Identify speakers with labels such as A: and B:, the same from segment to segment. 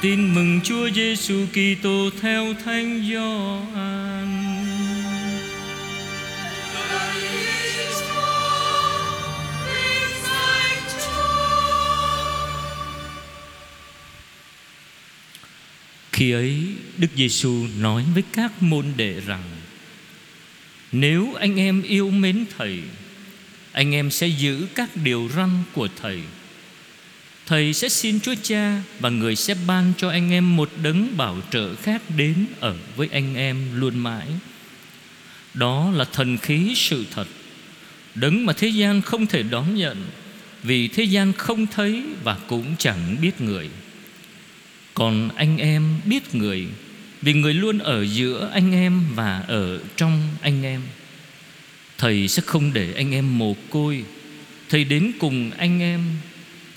A: Tin mừng Chúa Giêsu Kitô theo Thánh Gioan. Khi ấy, Đức Giêsu nói với các môn đệ rằng, Nếu anh em yêu mến Thầy, Anh em sẽ giữ các điều răn của Thầy Thầy sẽ xin Chúa Cha Và Người sẽ ban cho anh em một đấng bảo trợ khác đến Ở với anh em luôn mãi. Đó là thần khí sự thật. Đấng mà thế gian không thể đón nhận, Vì thế gian không thấy Và cũng chẳng biết người. Còn anh em biết người, Vì người luôn ở giữa anh em Và ở trong anh em. Thầy sẽ không để anh em mồ côi. Thầy đến cùng anh em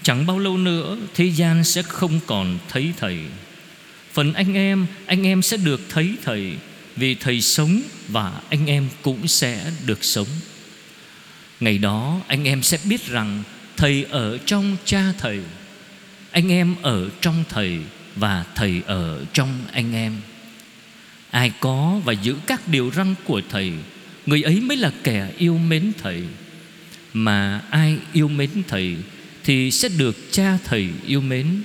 A: Chẳng bao lâu nữa, Thế gian sẽ không còn thấy Thầy. Phần anh em Anh em sẽ được thấy Thầy, Vì Thầy sống Và anh em cũng sẽ được sống. Ngày đó, anh em sẽ biết rằng Thầy ở trong cha Thầy, Anh em ở trong Thầy Và Thầy ở trong anh em. Ai có và giữ các điều răn của Thầy, Người ấy mới là kẻ yêu mến Thầy. Mà ai yêu mến Thầy thì sẽ được cha Thầy yêu mến.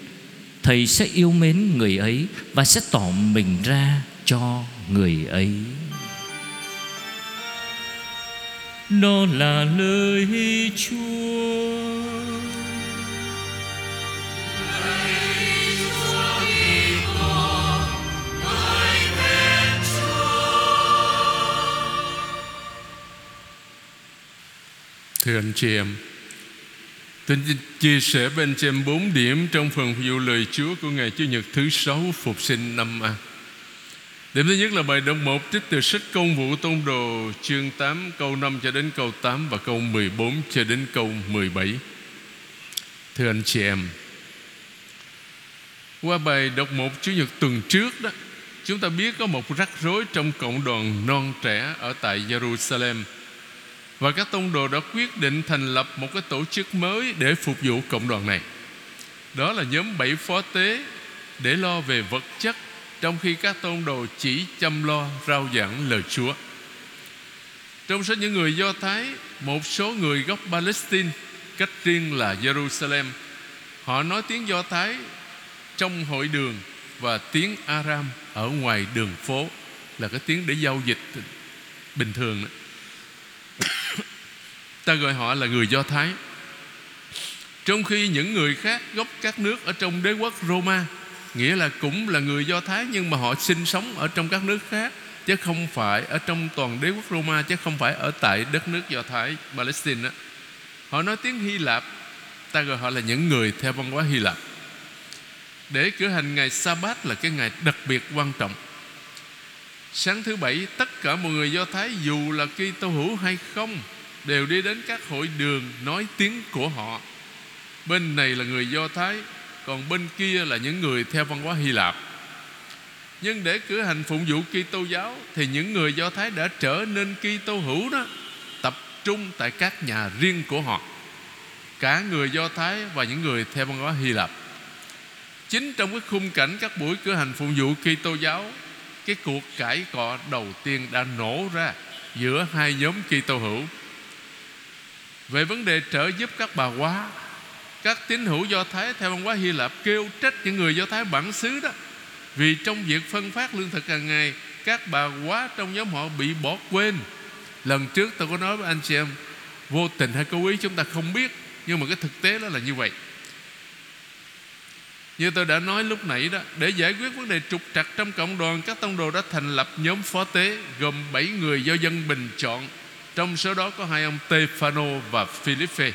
A: Thầy sẽ yêu mến người ấy Và sẽ tỏ mình ra cho người ấy. Đó là lời Chúa.
B: Thưa anh chị em Tôi chia sẻ bên chị em 4 điểm Trong phần dụ lời Chúa của ngày Chủ nhật thứ sáu Phục sinh năm A. Điểm thứ nhất là bài đọc 1 Trích từ sách công vụ tôn đồ, Chương 8 câu 5 cho đến câu 8 Và câu 14 cho đến câu 17 Thưa anh chị em, Qua bài đọc 1 Chủ nhật tuần trước đó, Chúng ta biết có một rắc rối Trong cộng đoàn non trẻ Ở tại Jerusalem và các tông đồ đã quyết định thành lập một cái tổ chức mới để phục vụ cộng đoàn này. Đó là nhóm bảy phó tế để lo về vật chất trong khi các tôn đồ chỉ chăm lo rao giảng lời Chúa. Trong số những người Do Thái, một số người gốc Palestine cách riêng là Jerusalem, họ nói tiếng Do Thái trong hội đường và tiếng Aram ở ngoài đường phố là cái tiếng để giao dịch bình thường đó. Ta gọi họ là người Do Thái. Trong khi những người khác gốc các nước Ở trong đế quốc Roma, Nghĩa là cũng là người Do Thái, Nhưng mà họ sinh sống ở trong các nước khác, Chứ không phải ở trong toàn đế quốc Roma, Chứ không phải ở tại đất nước Do Thái, Palestine đó. Họ nói tiếng Hy Lạp, Ta gọi họ là những người theo văn hóa Hy Lạp. Để cử hành ngày Sa-bát là cái ngày đặc biệt quan trọng. Sáng thứ bảy, Tất cả mọi người Do Thái Dù là kitô tô hữu hay không Đều đi đến các hội đường Nói tiếng của họ. Bên này là người Do Thái, Còn bên kia là những người theo văn hóa Hy Lạp. Nhưng để cử hành phụng vụ Kitô giáo Thì những người Do Thái đã trở nên Kitô hữu đó, Tập trung tại các nhà riêng của họ. Cả người Do Thái và những người theo văn hóa Hy Lạp. Chính trong cái khung cảnh các buổi cử hành phụng vụ Kitô giáo, cái cuộc cãi cọ đầu tiên đã nổ ra giữa hai nhóm Kitô hữu về vấn đề trợ giúp các bà quá, các tín hữu do thái theo văn hóa hy lạp kêu trách những người do thái bản xứ đó. Vì trong việc phân phát lương thực hàng ngày, các bà quá trong nhóm họ bị bỏ quên. Lần trước tôi có nói với anh chị em, vô tình hay cố ý chúng ta không biết, nhưng mà cái thực tế đó là như vậy. Như tôi đã nói lúc nãy đó, Để giải quyết vấn đề trục trặc trong cộng đoàn, Các tông đồ đã thành lập nhóm phó tế, Gồm 7 người do dân bình chọn. Trong số đó có hai ông Tefano và Philippe.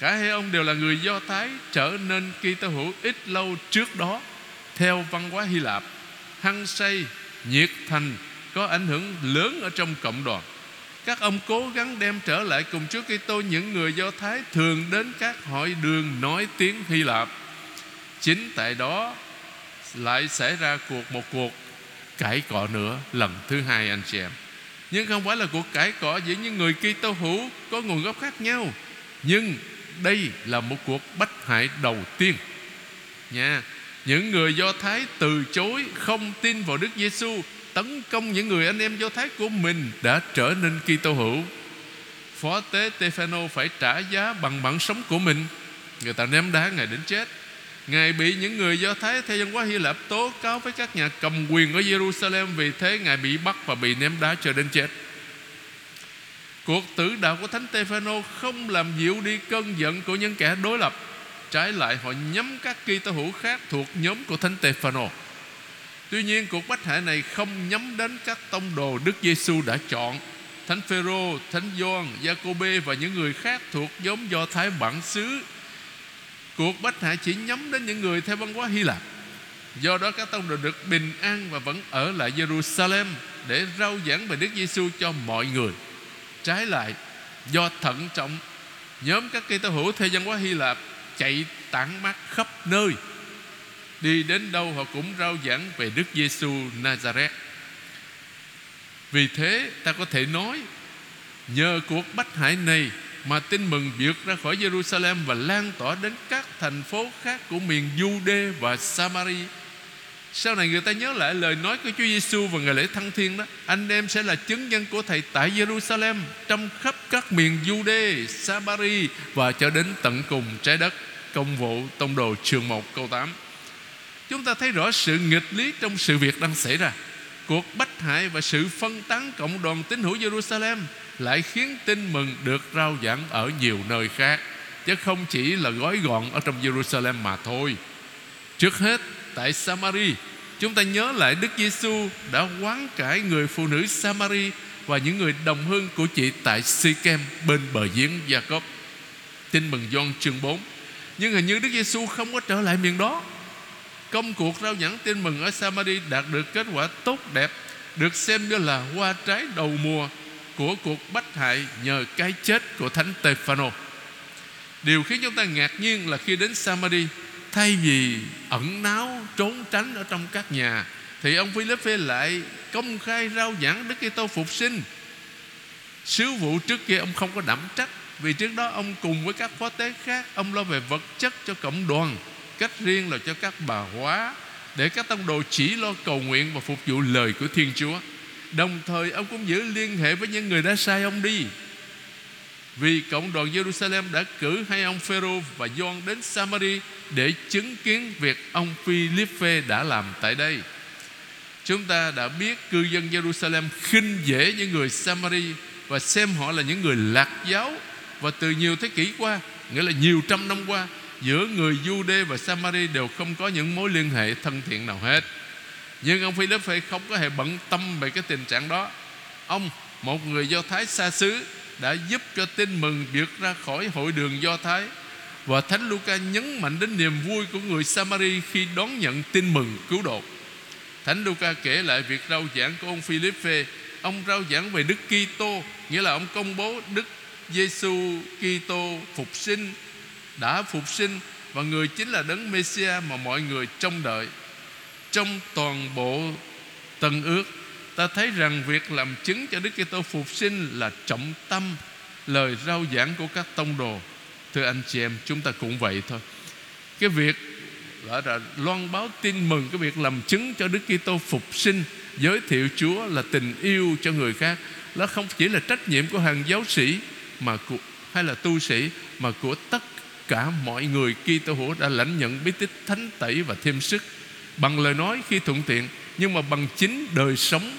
B: Cả hai ông đều là người Do Thái Trở nên Kitô hữu ít lâu trước đó Theo văn hóa Hy Lạp. Hăng say, nhiệt thành Có ảnh hưởng lớn ở trong cộng đoàn. Các ông cố gắng đem trở lại cùng Chúa Kitô. Những người Do Thái thường đến các hội đường nói tiếng Hy Lạp. Chính tại đó lại xảy ra cuộc một cuộc cãi cọ nữa lần thứ hai anh chị em nhưng không phải là cuộc cãi cọ giữa những người Kitô hữu có nguồn gốc khác nhau nhưng đây là một cuộc bách hại đầu tiên nha, những người Do Thái từ chối không tin vào Đức Giêsu tấn công những người anh em Do Thái của mình đã trở nên Kitô hữu. Phó tế tefano phải trả giá bằng mạng sống của mình. Người ta ném đá, ngài đến chết. Ngài bị những người Do Thái theo dân hóa Hy Lạp tố cáo với các nhà cầm quyền ở Jerusalem Vì thế Ngài bị bắt và bị ném đá cho đến chết. Cuộc tử đạo của Thánh tefano không làm dịu đi cơn giận của những kẻ đối lập Trái lại họ nhắm các kỳ tơ hữu khác thuộc nhóm của Thánh tefano Tuy nhiên cuộc bách hại này không nhắm đến các tông đồ Đức Giêsu đã chọn. Thánh Phêrô, Thánh Gioan, Giacôbê và những người khác thuộc nhóm Do Thái bản xứ Cuộc bách hại chỉ nhắm đến những người theo văn hóa Hy Lạp Do đó các tông đồ được bình an và vẫn ở lại Jerusalem để rao giảng về Đức Giêsu cho mọi người. Trái lại, do thận trọng, nhóm các cây tơ hữu theo văn hóa Hy Lạp chạy tản mát khắp nơi. Đi đến đâu họ cũng rao giảng về Đức Giêsu Nazareth. Vì thế ta có thể nói nhờ cuộc bách hại này mà tin mừng vượt ra khỏi Jerusalem và lan tỏa đến các thành phố khác của miền Jude và Samari. Sau này người ta nhớ lại lời nói của Chúa Giêsu và ngày lễ thăng thiên đó, anh em sẽ là chứng nhân của thầy tại Jerusalem trong khắp các miền Jude, Samari và cho đến tận cùng trái đất. Công vụ tông đồ chương 1 câu 8. Chúng ta thấy rõ sự nghịch lý trong sự việc đang xảy ra. Cuộc bách hại và sự phân tán cộng đoàn tín hữu Jerusalem lại khiến tin mừng được rao giảng ở nhiều nơi khác chứ không chỉ là gói gọn ở trong Jerusalem mà thôi. Trước hết tại Samari, chúng ta nhớ lại Đức Giêsu đã quán cải người phụ nữ Samari và những người đồng hương của chị tại Sikem bên bờ giếng Jacob. Tin mừng Gioan chương 4. Nhưng hình như Đức Giêsu không có trở lại miền đó. Công cuộc rao giảng tin mừng ở Samari đạt được kết quả tốt đẹp, được xem như là hoa trái đầu mùa của cuộc bách hại nhờ cái chết của Thánh Stefano. Điều khiến chúng ta ngạc nhiên là khi đến Samari Thay vì ẩn náu trốn tránh ở trong các nhà, Thì ông Philip lại công khai rao giảng Đức Kitô phục sinh Sứ vụ trước kia ông không có đảm trách, Vì trước đó ông cùng với các phó tế khác, Ông lo về vật chất cho cộng đoàn, Cách riêng là cho các bà hóa, Để các tông đồ chỉ lo cầu nguyện Và phục vụ lời của Thiên Chúa Đồng thời, ông cũng giữ liên hệ với những người đã sai ông đi. Vì cộng đoàn Jerusalem đã cử hai ông Phêrô và Gioan đến Samari Để chứng kiến việc ông Philippe đã làm tại đây. Chúng ta đã biết cư dân Jerusalem khinh dễ những người Samari Và xem họ là những người lạc giáo. Và từ nhiều thế kỷ qua, Nghĩa là nhiều trăm năm qua, Giữa người Jude và Samari đều không có những mối liên hệ thân thiện nào hết nhưng ông Philip không có hề bận tâm về cái tình trạng đó. Ông, một người Do Thái xa xứ, Đã giúp cho tin mừng vượt ra khỏi hội đường Do Thái. Và Thánh Luca nhấn mạnh đến niềm vui của người Samari Khi đón nhận tin mừng cứu độ. Thánh Luca kể lại việc rao giảng của ông Philippe Ông rao giảng về Đức Kitô, Nghĩa là ông công bố Đức Giêsu Kitô phục sinh, Đã phục sinh Và người chính là đấng Messia mà mọi người trông đợi trong toàn bộ tầng ước ta thấy rằng việc làm chứng cho Đức Kitô phục sinh là trọng tâm lời rao giảng của các tông đồ. Thưa anh chị em, chúng ta cũng vậy thôi. Cái việc gọi là loan báo tin mừng cái việc làm chứng cho Đức Kitô phục sinh giới thiệu Chúa là tình yêu cho người khác nó không chỉ là trách nhiệm của hàng giáo sĩ mà của, hay là tu sĩ mà của tất cả mọi người Kitô hữu đã lãnh nhận bí tích thánh tẩy và thêm sức bằng lời nói khi thuận tiện, nhưng mà bằng chính đời sống.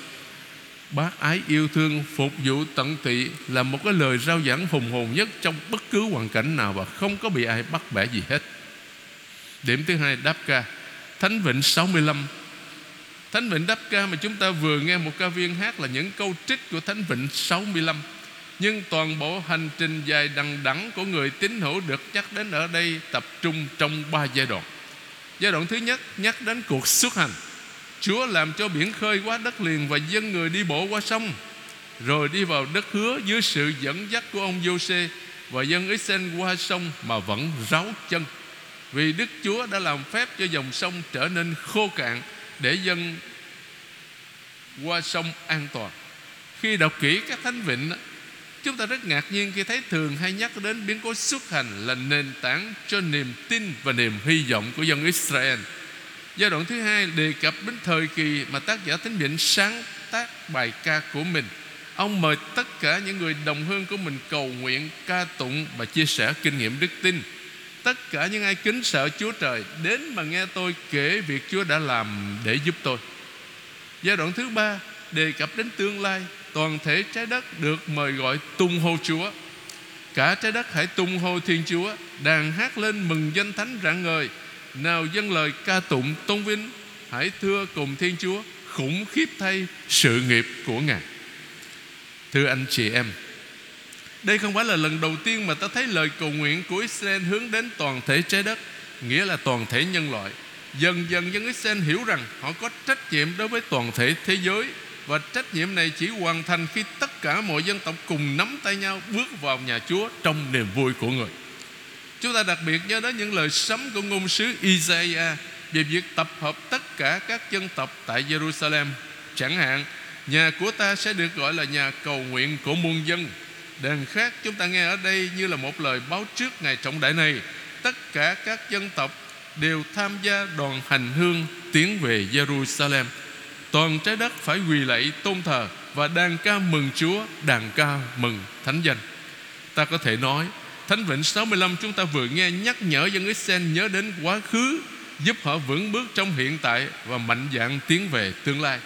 B: Bác ái yêu thương, phục vụ tận tụy là một cái lời rao giảng hùng hồn nhất trong bất cứ hoàn cảnh nào và không có bị ai bắt bẻ gì hết. Điểm thứ hai, đáp ca. Thánh vịnh 65 Thánh Vịnh Đáp Ca mà chúng ta vừa nghe một ca viên hát là những câu trích của Thánh Vịnh 65 Nhưng toàn bộ hành trình dài đằng đẵng của người tín hữu được nhắc đến ở đây tập trung trong ba giai đoạn. Giai đoạn thứ nhất, nhắc đến cuộc xuất hành. Chúa làm cho biển khơi qua đất liền Và dân người đi bộ qua sông, Rồi đi vào đất hứa Dưới sự dẫn dắt của ông Giô-xê Và dân Israel qua sông Mà vẫn ráo chân. Vì Đức Chúa đã làm phép cho dòng sông Trở nên khô cạn Để dân qua sông an toàn. Khi đọc kỹ các thánh vịnh Chúng ta rất ngạc nhiên khi thấy thường hay nhắc đến biến cố xuất hành là nền tảng cho niềm tin và niềm hy vọng của dân Israel. Giai đoạn thứ hai đề cập đến thời kỳ mà tác giả Thánh Vịnh sáng tác bài ca của mình. Ông mời tất cả những người đồng hương của mình cầu nguyện, ca tụng và chia sẻ kinh nghiệm đức tin. Tất cả những ai kính sợ Chúa Trời Đến mà nghe tôi kể việc Chúa đã làm để giúp tôi. Giai đoạn thứ ba đề cập đến tương lai. Toàn thể trái đất được mời gọi tung hô Chúa. Cả trái đất hãy tung hô Thiên Chúa, Đàn hát lên mừng danh thánh rạng ngời. Nào dâng lời ca tụng tôn vinh, Hãy thưa cùng Thiên Chúa, Khủng khiếp thay sự nghiệp của Ngài. Thưa anh chị em, Đây không phải là lần đầu tiên mà ta thấy lời cầu nguyện của Israel hướng đến toàn thể trái đất, Nghĩa là toàn thể nhân loại. Dần dần dân Israel hiểu rằng họ có trách nhiệm đối với toàn thể thế giới. Và trách nhiệm này chỉ hoàn thành khi tất cả mọi dân tộc cùng nắm tay nhau Bước vào nhà Chúa trong niềm vui của người. Chúng ta đặc biệt nhớ đến những lời sấm của ngôn sứ Isaiah Về việc tập hợp tất cả các dân tộc tại Jerusalem. Chẳng hạn, Nhà của ta sẽ được gọi là nhà cầu nguyện của muôn dân. Đàn khác, chúng ta nghe ở đây như là một lời báo trước ngày trọng đại này. Tất cả các dân tộc đều tham gia đoàn hành hương tiến về Jerusalem. Toàn trái đất phải quỳ lạy tôn thờ Và đàn ca mừng Chúa, đàn ca mừng Thánh danh. Ta có thể nói Thánh Vịnh 65 chúng ta vừa nghe nhắc nhở dân Israel nhớ đến quá khứ Giúp họ vững bước trong hiện tại Và mạnh dạn tiến về tương lai.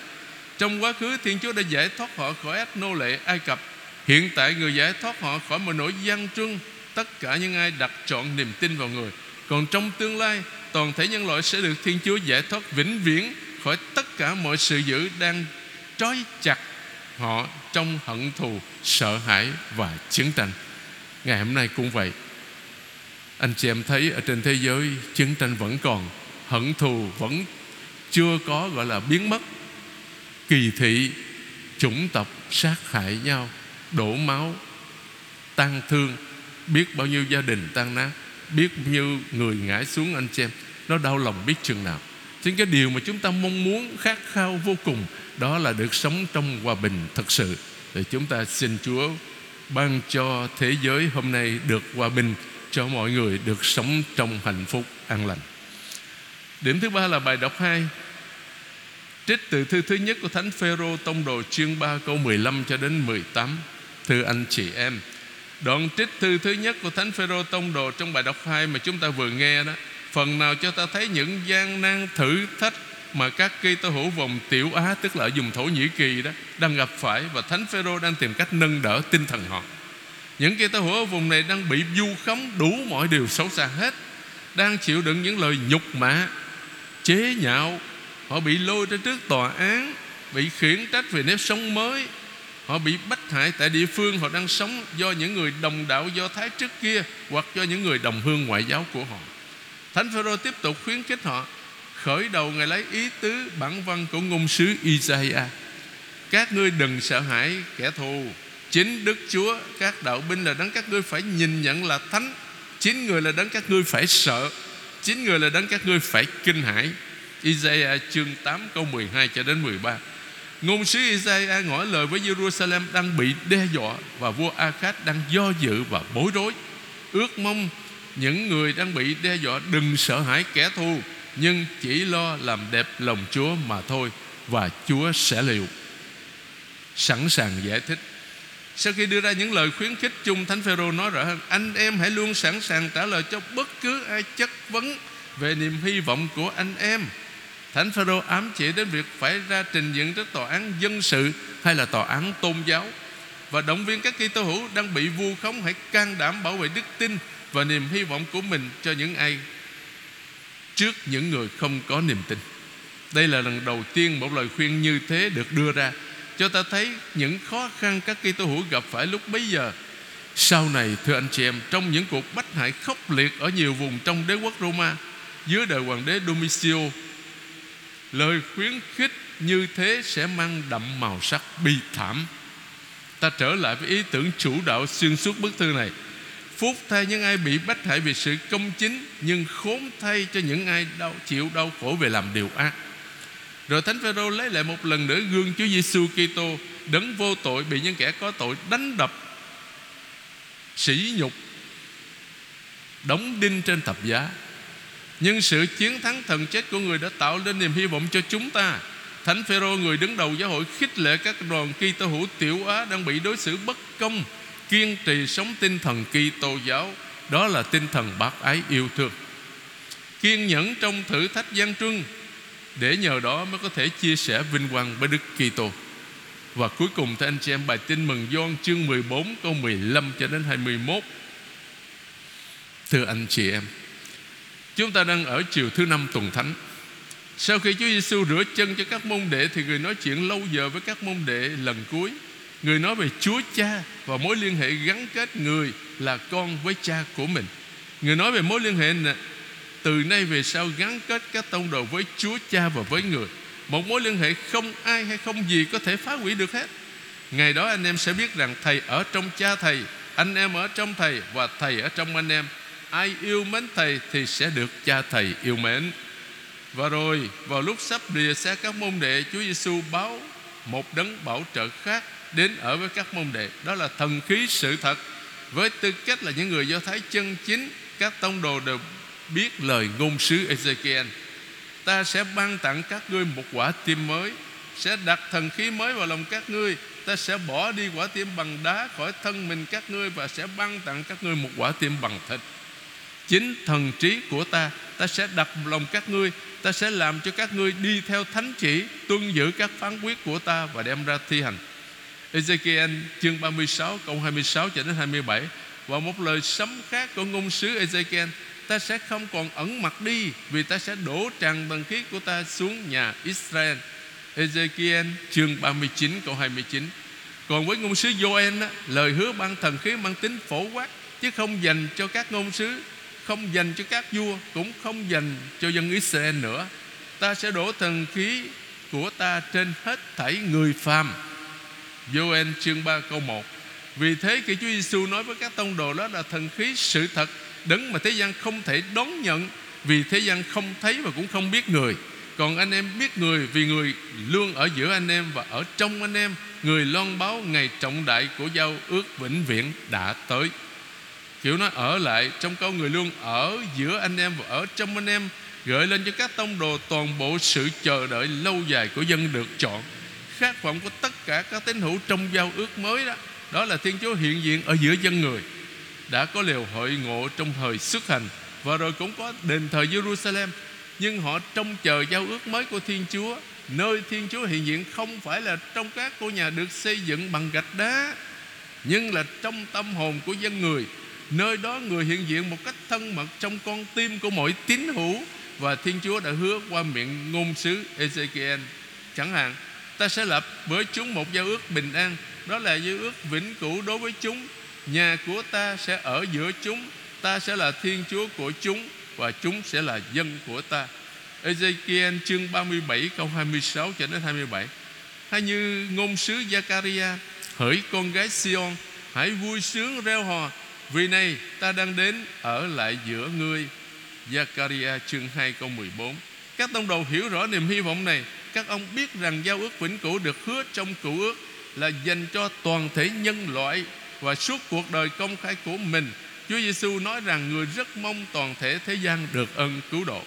B: Trong quá khứ Thiên Chúa đã giải thoát họ khỏi ách nô lệ Ai Cập. Hiện tại người giải thoát họ khỏi một nỗi gian truân Tất cả những ai đặt chọn niềm tin vào người. Còn trong tương lai Toàn thể nhân loại sẽ được Thiên Chúa giải thoát vĩnh viễn Khỏi tất cả mọi sự dữ đang trói chặt họ Trong hận thù, sợ hãi và chiến tranh. Ngày hôm nay cũng vậy. Anh chị em thấy ở trên thế giới Chiến tranh vẫn còn Hận thù vẫn chưa có gọi là biến mất. Kỳ thị chủng tộc sát hại nhau đổ máu tăng thương biết bao nhiêu gia đình tan nát biết bao nhiêu người ngã xuống anh chị em nó đau lòng biết chừng nào chính cái điều mà chúng ta mong muốn khát khao vô cùng, đó là được sống trong hòa bình thật sự. Thì chúng ta xin Chúa ban cho thế giới hôm nay được hòa bình, cho mọi người được sống trong hạnh phúc an lành. Điểm thứ ba là bài đọc 2 Trích từ thư thứ nhất của Thánh Phêrô tông đồ chương 3 câu 15 cho đến 18 Thưa anh chị em, Đoạn trích thư thứ nhất của Thánh Phêrô tông đồ trong bài đọc 2 mà chúng ta vừa nghe đó Phần nào cho ta thấy những gian nan thử thách mà các cây tô hữu vòng tiểu Á tức là ở vùng Thổ Nhĩ Kỳ đó đang gặp phải và Thánh Phêrô đang tìm cách nâng đỡ tinh thần họ. Những cây tô hữu ở vùng này đang bị du khống đủ mọi điều xấu xa hết, đang chịu đựng những lời nhục mạ, chế nhạo, Họ bị lôi ra trước tòa án Bị khiển trách về nếp sống mới. Họ bị bách hại tại địa phương họ đang sống Do những người đồng đạo do Thái trước kia Hoặc do những người đồng hương ngoại giáo của họ. Thánh Phêrô tiếp tục khuyến khích họ Khởi đầu Ngài lấy ý tứ bản văn của ngôn sứ Isaiah. Các ngươi đừng sợ hãi, kẻ thù. Chính Đức Chúa, Các đạo binh là đấng các ngươi phải nhìn nhận là thánh. Chính người là đấng các ngươi phải sợ. Chính người là đấng các ngươi phải kinh hãi. Isaiah chương 8 câu 12 cho đến 13 Ngôn sứ Isaiah ngỏ lời với Jerusalem đang bị đe dọa Và vua Akhat đang do dự và bối rối. Ước mong những người đang bị đe dọa đừng sợ hãi kẻ thù, Nhưng chỉ lo làm đẹp lòng Chúa mà thôi Và Chúa sẽ liệu Sẵn sàng giải thích. Sau khi đưa ra những lời khuyến khích, chung Thánh Phêrô nói rõ hơn, Anh em hãy luôn sẵn sàng trả lời cho bất cứ ai chất vấn Về niềm hy vọng của anh em. Thánh Phêrô ám chỉ đến việc phải ra trình diện trước tòa án dân sự hay là tòa án tôn giáo. Và động viên các Kitô hữu đang bị vu khống, hãy can đảm bảo vệ đức tin và niềm hy vọng của mình cho những ai trước những người không có niềm tin. Đây là lần đầu tiên một lời khuyên như thế được đưa ra cho ta thấy những khó khăn các Kitô hữu gặp phải lúc bấy giờ. Sau này, thưa anh chị em, trong những cuộc bách hại khốc liệt ở nhiều vùng trong đế quốc Roma, dưới đời hoàng đế Domitio Lời khuyến khích như thế sẽ mang đậm màu sắc bi thảm Ta trở lại với ý tưởng chủ đạo xuyên suốt bức thư này Phúc thay những ai bị bách hại vì sự công chính Nhưng khốn thay cho những ai đau, chịu đau khổ về làm điều ác. Rồi Thánh Phêrô lấy lại một lần nữa gương Chúa Giêsu Kitô Đấng vô tội bị những kẻ có tội đánh đập Sỉ nhục Đóng đinh trên thập giá. Nhưng sự chiến thắng thần chết của người đã tạo nên niềm hy vọng cho chúng ta. Thánh Phêrô người đứng đầu giáo hội khích lệ các đoàn Kitô hữu tiểu Á đang bị đối xử bất công, kiên trì sống tinh thần Kitô giáo, đó là tinh thần bác ái yêu thương. Kiên nhẫn trong thử thách gian truân để nhờ đó mới có thể chia sẻ vinh quang với Đức Kitô. Và cuối cùng thưa anh chị em bài tin mừng Gioan chương 14 câu 15 cho đến 21. Thưa anh chị em, chúng ta đang ở chiều thứ năm tuần thánh. Sau khi Chúa Giêsu rửa chân cho các môn đệ Thì người nói chuyện lâu giờ với các môn đệ lần cuối Người nói về Chúa Cha Và mối liên hệ gắn kết người là con với cha của mình. Người nói về mối liên hệ này, từ nay về sau gắn kết các tông đồ với Chúa Cha và với người. Một mối liên hệ không ai hay không gì có thể phá hủy được hết. Ngày đó anh em sẽ biết rằng Thầy ở trong cha Thầy Anh em ở trong Thầy Và Thầy ở trong anh em. Ai yêu mến Thầy thì sẽ được cha Thầy yêu mến. Và rồi vào lúc sắp lìa xa các môn đệ Chúa Giêsu báo một đấng bảo trợ khác đến ở với các môn đệ. Đó là thần khí sự thật. Với tư cách là những người Do Thái chân chính, Các tông đồ đều biết lời ngôn sứ Ezekiel. Ta sẽ ban tặng các ngươi một quả tim mới, Sẽ đặt thần khí mới vào lòng các ngươi. Ta sẽ bỏ đi quả tim bằng đá khỏi thân mình các ngươi Và sẽ ban tặng các ngươi một quả tim bằng thịt. Chính thần trí của ta Ta sẽ đặt lòng các ngươi. Ta sẽ làm cho các ngươi đi theo thánh chỉ, Tuân giữ các phán quyết của ta Và đem ra thi hành. Ezekiel chương 36 câu 26 cho đến 27 Và một lời sấm khác của ngôn sứ Ezekiel, Ta sẽ không còn ẩn mặt đi, Vì ta sẽ đổ tràn thần khí của ta xuống nhà Israel. Ezekiel chương 39 câu 29 Còn với ngôn sứ Joel Lời hứa ban thần khí mang tính phổ quát, Chứ không dành cho các ngôn sứ, không dành cho các vua, cũng không dành cho dân Israel nữa. Ta sẽ đổ thần khí của ta trên hết thảy người phàm. Joel chương 3 câu 1 Vì thế khi Chúa Giêsu nói với các tông đồ đó là thần khí sự thật, Đấng mà thế gian không thể đón nhận, Vì thế gian không thấy và cũng không biết người. Còn anh em biết người Vì người luôn ở giữa anh em và ở trong anh em, Người loan báo ngày trọng đại của giao ước vĩnh viễn đã tới. Kiểu nó ở lại trong câu người luôn ở giữa anh em và ở trong anh em, Gợi lên cho các tông đồ toàn bộ sự chờ đợi lâu dài của dân được chọn. Khát vọng của tất cả các tín hữu trong giao ước mới đó Đó là Thiên Chúa hiện diện ở giữa dân người, Đã có liều hội ngộ trong thời xuất hành, Và rồi cũng có đền thờ Jerusalem. Nhưng họ trông chờ giao ước mới của Thiên Chúa, Nơi Thiên Chúa hiện diện không phải là trong các ngôi nhà được xây dựng bằng gạch đá, Nhưng là trong tâm hồn của dân người, Nơi đó người hiện diện một cách thân mật trong con tim của mỗi tín hữu. Và Thiên Chúa đã hứa qua miệng ngôn sứ Ezekiel, Chẳng hạn Ta sẽ lập với chúng một giao ước bình an. Đó là giao ước vĩnh cửu đối với chúng. Nhà của ta sẽ ở giữa chúng. Ta sẽ là Thiên Chúa của chúng Và chúng sẽ là dân của ta. Ezekiel chương 37 câu 26 cho đến 27 Hay như ngôn sứ Zakaria, Hỡi con gái Sion, Hãy vui sướng reo hò, vì này ta đang đến ở lại giữa ngươi. Zakaria chương 2 câu 14 Các tông đồ hiểu rõ niềm hy vọng này. Các ông biết rằng giao ước vĩnh cửu được hứa trong cựu ước Là dành cho toàn thể nhân loại Và suốt cuộc đời công khai của mình. Chúa Giêsu nói rằng người rất mong toàn thể thế gian được ân cứu độ.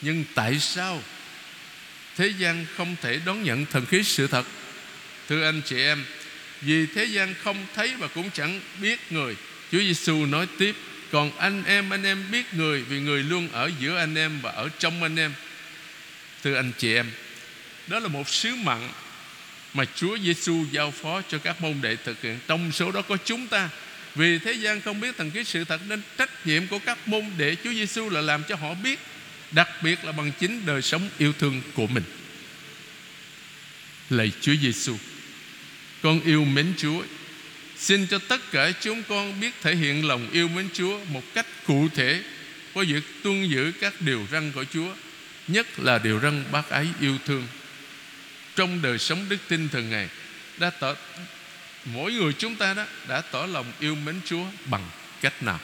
B: Nhưng tại sao thế gian không thể đón nhận thần khí sự thật? Thưa anh chị em, Vì thế gian không thấy và cũng chẳng biết người. Chúa Giêsu nói tiếp, Còn anh em anh em biết người Vì người luôn ở giữa anh em và ở trong anh em. Thưa anh chị em đó là một sứ mạng Mà Chúa Giêsu giao phó cho các môn đệ thực hiện. Trong số đó có chúng ta. Vì thế gian không biết thần ký sự thật Nên trách nhiệm của các môn đệ Chúa Giêsu là làm cho họ biết Đặc biệt là bằng chính đời sống yêu thương của mình. Lạy Chúa Giêsu Con yêu mến Chúa. Xin cho tất cả chúng con biết thể hiện lòng yêu mến Chúa một cách cụ thể qua việc tuân giữ các điều răn của Chúa, nhất là điều răn bác ái yêu thương. Trong đời sống đức tin thường ngày, đã tỏ, mỗi người chúng ta đó đã tỏ lòng yêu mến Chúa bằng cách nào?